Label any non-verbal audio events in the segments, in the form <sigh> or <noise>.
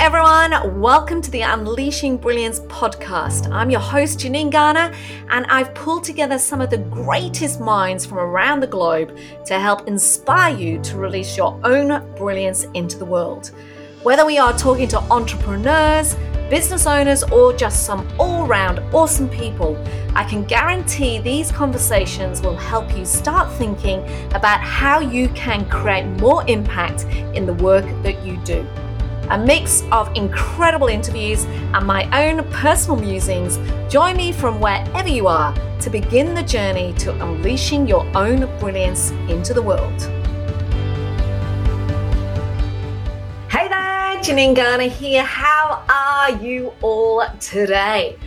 everyone. Welcome to the Unleashing Brilliance podcast. I'm your host, Janine Garner, and I've pulled together some of the greatest minds from around the globe to help inspire you to release your own brilliance into the world. Whether we are talking to entrepreneurs, business owners, or just some all round awesome people, I can guarantee these conversations will help you start thinking about how you can create more impact in the work that you do a mix of incredible interviews and my own personal musings. Join me from wherever you are to begin the journey to unleashing your own brilliance into the world. Hey there, Janine Garner here. How are you all today?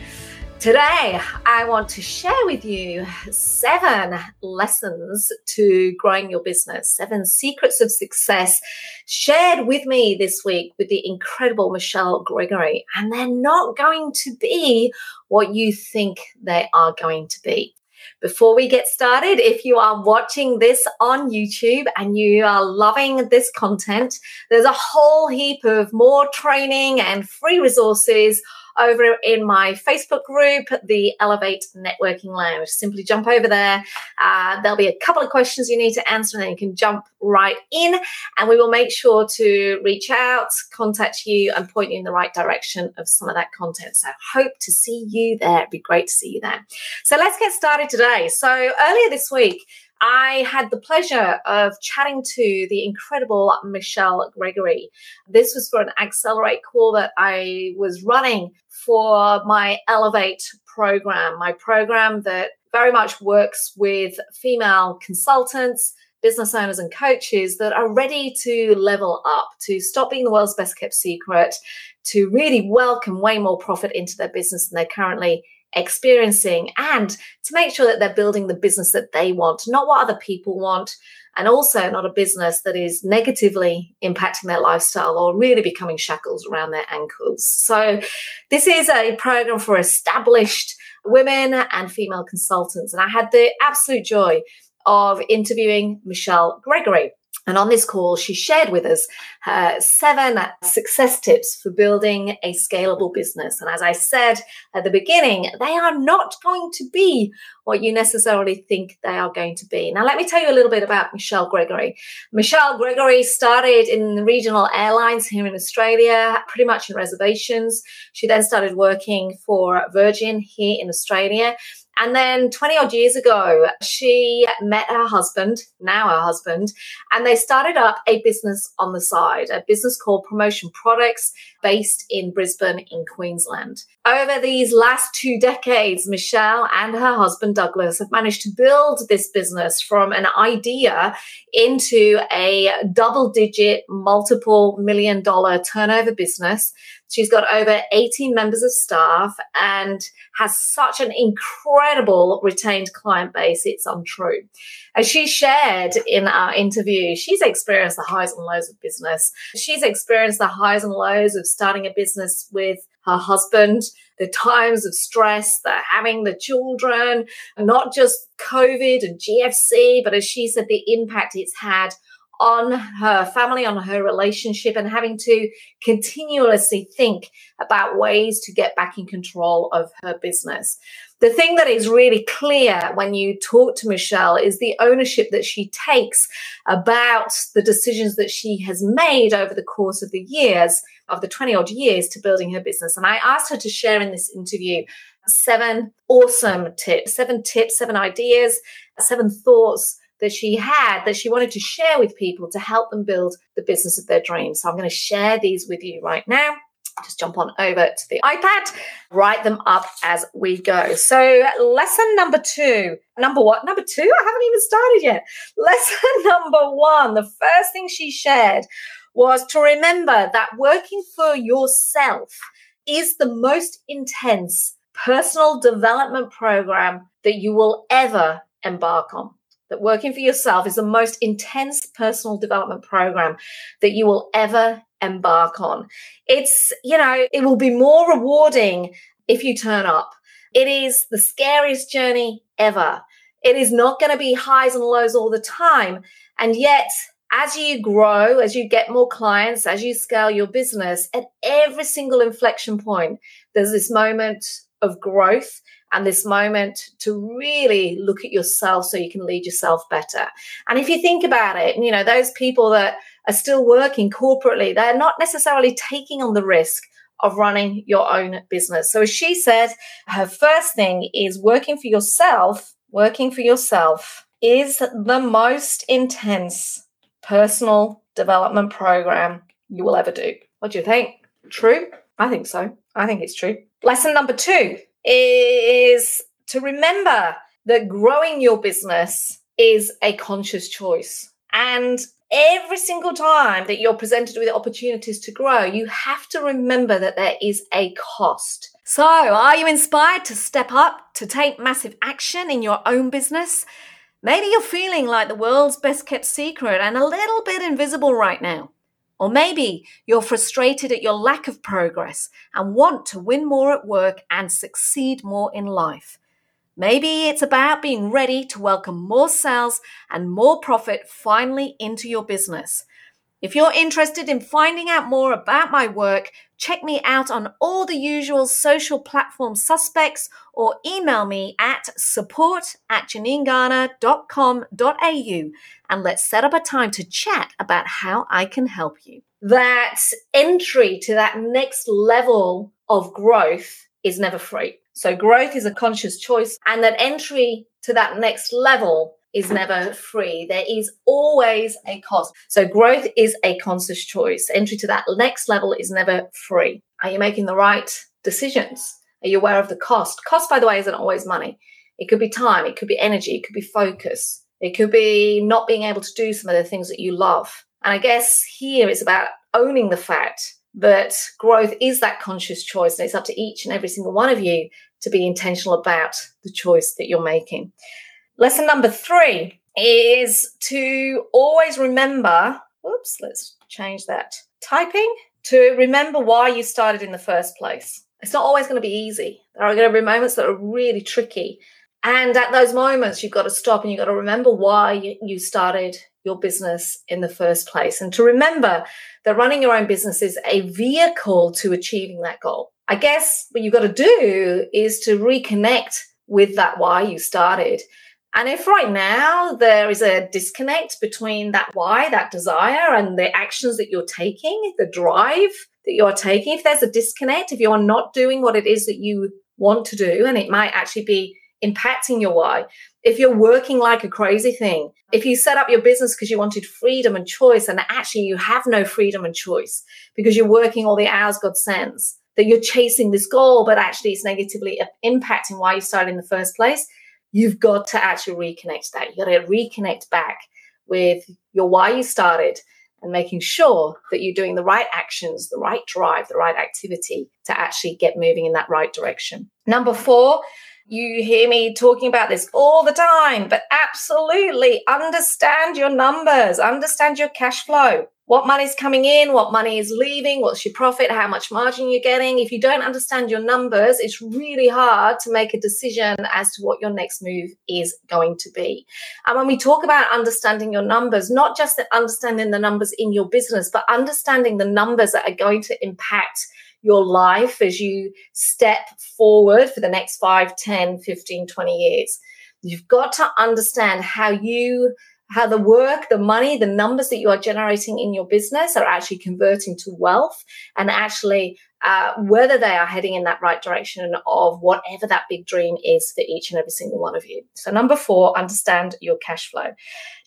Today, I want to share with you seven lessons to growing your business, seven secrets of success shared with me this week with the incredible Michelle Gregory. And they're not going to be what you think they are going to be. Before we get started, if you are watching this on YouTube and you are loving this content, there's a whole heap of more training and free resources over in my Facebook group, the Elevate Networking Lounge. Simply jump over there. Uh, there'll be a couple of questions you need to answer, and then you can jump right in, and we will make sure to reach out, contact you, and point you in the right direction of some of that content. So, hope to see you there. It'd be great to see you there. So, let's get started today. So, earlier this week, I had the pleasure of chatting to the incredible Michelle Gregory. This was for an Accelerate call that I was running for my Elevate program, my program that very much works with female consultants, business owners, and coaches that are ready to level up, to stop being the world's best kept secret, to really welcome way more profit into their business than they're currently experiencing and to make sure that they're building the business that they want, not what other people want, and also not a business that is negatively impacting their lifestyle or really becoming shackles around their ankles. So, this is a program for established women and female consultants. And I had the absolute joy of interviewing Michelle Gregory. And on this call, she shared with us her seven success tips for building a scalable business. And as I said at the beginning, they are not going to be what you necessarily think they are going to be. Now, let me tell you a little bit about Michelle Gregory. Michelle Gregory started in regional airlines here in Australia, pretty much in reservations. She then started working for Virgin here in Australia. And then 20 odd years ago, she met her husband, now her husband, and they started up a business on the side, a business called Promotion Products based in Brisbane in Queensland. Over these last two decades, Michelle and her husband Douglas have managed to build this business from an idea into a double digit, multiple million dollar turnover business She's got over 18 members of staff and has such an incredible retained client base. It's untrue. As she shared in our interview, she's experienced the highs and lows of business. She's experienced the highs and lows of starting a business with her husband, the times of stress, the having the children, not just COVID and GFC, but as she said, the impact it's had on her family, on her relationship, and having to continuously think about ways to get back in control of her business. The thing that is really clear when you talk to Michelle is the ownership that she takes about the decisions that she has made over the course of the years, of the 20 odd years to building her business. And I asked her to share in this interview seven awesome tips, seven tips, seven ideas, seven thoughts that she had that she wanted to share with people to help them build the business of their dreams. So I'm going to share these with you right now. Just jump on over to the iPad, write them up as we go. So, lesson number two. Number what? Number two? I haven't even started yet. Lesson <laughs> number one. The first thing she shared was to remember that working for yourself is the most intense personal development program that you will ever embark on that working for yourself is the most intense personal development program that you will ever embark on. It's, you know, it will be more rewarding if you turn up. It is the scariest journey ever. It is not going to be highs and lows all the time. And yet, as you grow, as you get more clients, as you scale your business, at every single inflection point, there's this moment of growth and this moment to really look at yourself so you can lead yourself better. And if you think about it, you know, those people that are still working corporately, they're not necessarily taking on the risk of running your own business. So as she said, her first thing is working for yourself, working for yourself is the most intense personal development program you will ever do. What do you think? True? I think so. I think it's true. Lesson number two is to remember that growing your business is a conscious choice. And every single time that you're presented with opportunities to grow, you have to remember that there is a cost. So, are you inspired to step up, to take massive action in your own business? Maybe you're feeling like the world's best kept secret and a little bit invisible right now. Or maybe you're frustrated at your lack of progress and want to win more at work and succeed more in life. Maybe it's about being ready to welcome more sales and more profit finally into your business. If you're interested in finding out more about my work, check me out on all the usual social platform suspects or email me at support at janinegarner.com.au and let's set up a time to chat about how I can help you. That entry to that next level of growth is never free. So growth is a conscious choice and that entry to that next level is never free. There is always a cost. So growth is a conscious choice. Entry to that next level is never free. Are you making the right decisions? Are you aware of the cost? Cost, by the way, isn't always money. It could be time. It could be energy. It could be focus. It could be not being able to do some of the things that you love. And I guess here it's about owning the fact that growth is that conscious choice. And it's up to each and every single one of you to be intentional about the choice that you're making. Lesson number three is to always remember, oops, let's change that. Typing to remember why you started in the first place. It's not always going to be easy. There are going to be moments that are really tricky. And at those moments, you've got to stop and you've got to remember why you started your business in the first place. And to remember that running your own business is a vehicle to achieving that goal. I guess what you've got to do is to reconnect with that why you started and if right now there is a disconnect between that why, that desire, and the actions that you're taking, the drive that you're taking, if there's a disconnect, if you're not doing what it is that you want to do, and it might actually be impacting your why, if you're working like a crazy thing, if you set up your business because you wanted freedom and choice, and actually you have no freedom and choice because you're working all the hours God sends, that you're chasing this goal, but actually it's negatively impacting why you started in the first place you've got to actually reconnect that. You've got to reconnect back with your why you started and making sure that you're doing the right actions, the right drive, the right activity to actually get moving in that right direction. Number four, you hear me talking about this all the time, but absolutely understand your numbers, understand your cash flow what money's coming in, what money is leaving, what's your profit, how much margin you're getting. If you don't understand your numbers, it's really hard to make a decision as to what your next move is going to be. And when we talk about understanding your numbers, not just understanding the numbers in your business, but understanding the numbers that are going to impact your life as you step forward for the next 5, 10, 15, 20 years. You've got to understand how you how the work, the money, the numbers that you are generating in your business are actually converting to wealth and actually uh, whether they are heading in that right direction of whatever that big dream is for each and every single one of you. So, number four, understand your cash flow.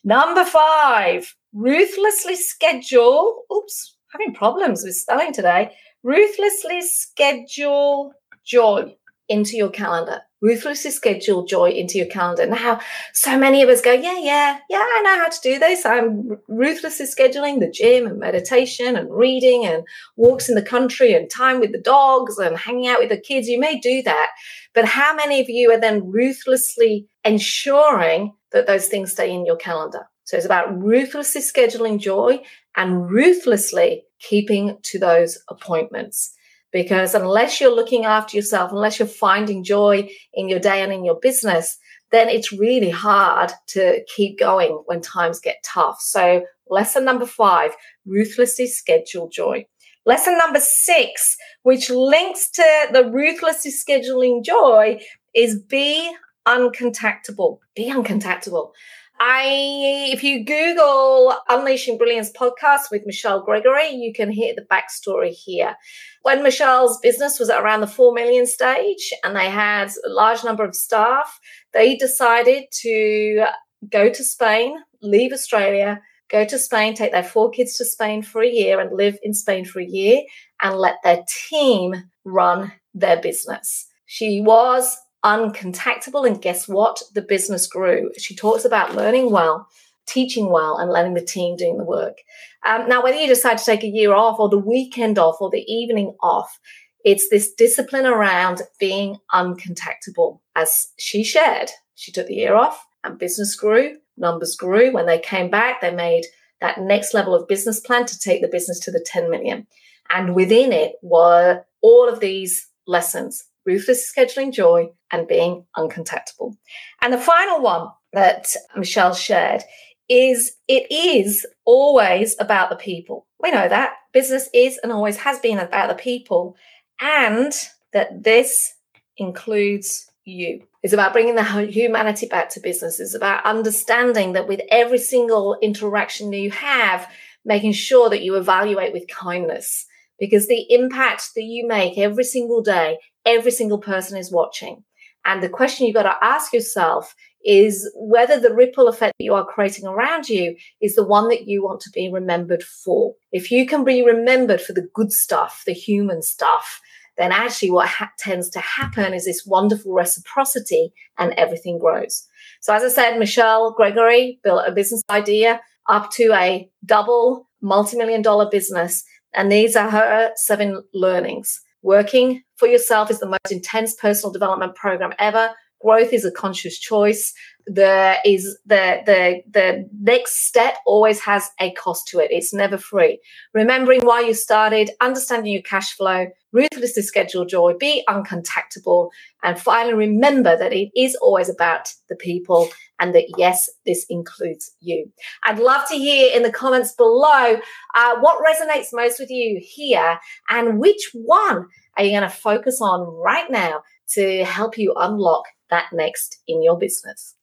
Number five, ruthlessly schedule. Oops, having problems with spelling today. Ruthlessly schedule joy into your calendar. Ruthlessly schedule joy into your calendar. Now, so many of us go, yeah, yeah, yeah, I know how to do this. I'm ruthlessly scheduling the gym and meditation and reading and walks in the country and time with the dogs and hanging out with the kids. You may do that. But how many of you are then ruthlessly ensuring that those things stay in your calendar? So it's about ruthlessly scheduling joy and ruthlessly keeping to those appointments because unless you're looking after yourself, unless you're finding joy in your day and in your business, then it's really hard to keep going when times get tough. So, lesson number five ruthlessly schedule joy. Lesson number six, which links to the ruthlessly scheduling joy, is be uncontactable. Be uncontactable. I, if you Google Unleashing Brilliance podcast with Michelle Gregory, you can hear the backstory here. When Michelle's business was at around the 4 million stage and they had a large number of staff, they decided to go to Spain, leave Australia, go to Spain, take their four kids to Spain for a year and live in Spain for a year and let their team run their business. She was uncontactable. And guess what? The business grew. She talks about learning well, teaching well, and letting the team doing the work. Um, now, whether you decide to take a year off or the weekend off or the evening off, it's this discipline around being uncontactable. As she shared, she took the year off and business grew, numbers grew. When they came back, they made that next level of business plan to take the business to the 10 million. And within it were all of these lessons ruthless scheduling joy, and being uncontactable. And the final one that Michelle shared is it is always about the people. We know that business is and always has been about the people, and that this includes you. It's about bringing the humanity back to business. It's about understanding that with every single interaction you have, making sure that you evaluate with kindness because the impact that you make every single day, every single person is watching. And the question you've got to ask yourself is whether the ripple effect that you are creating around you is the one that you want to be remembered for. If you can be remembered for the good stuff, the human stuff, then actually what ha- tends to happen is this wonderful reciprocity and everything grows. So as I said, Michelle Gregory built a business idea up to a double multi-million dollar business and these are her seven learnings. Working for yourself is the most intense personal development program ever. Growth is a conscious choice. There is the the the next step always has a cost to it. It's never free. Remembering why you started, understanding your cash flow, ruthlessly schedule joy, be uncontactable, and finally remember that it is always about the people and that yes, this includes you. I'd love to hear in the comments below uh, what resonates most with you here and which one are you going to focus on right now to help you unlock that next in your business.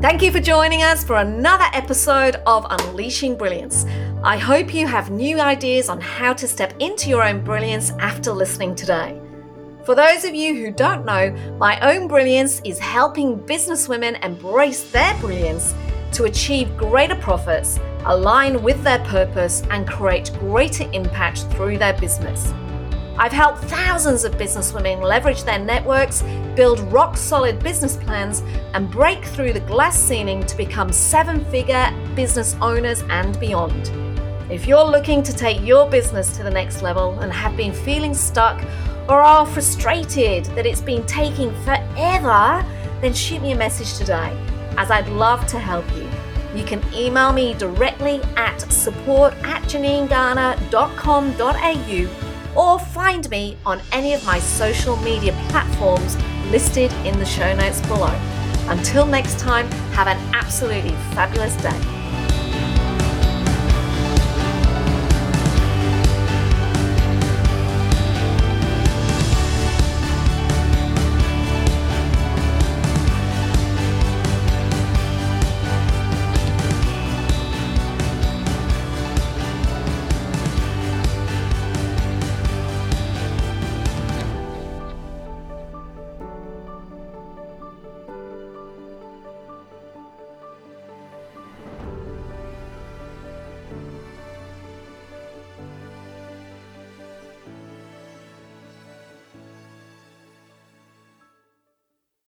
Thank you for joining us for another episode of Unleashing Brilliance. I hope you have new ideas on how to step into your own brilliance after listening today. For those of you who don't know, my own brilliance is helping businesswomen embrace their brilliance to achieve greater profits, align with their purpose, and create greater impact through their business. I've helped thousands of businesswomen leverage their networks, build rock solid business plans, and break through the glass ceiling to become seven figure business owners and beyond. If you're looking to take your business to the next level and have been feeling stuck or are frustrated that it's been taking forever, then shoot me a message today as I'd love to help you. You can email me directly at support at janinegarner.com.au or find me on any of my social media platforms listed in the show notes below. Until next time, have an absolutely fabulous day.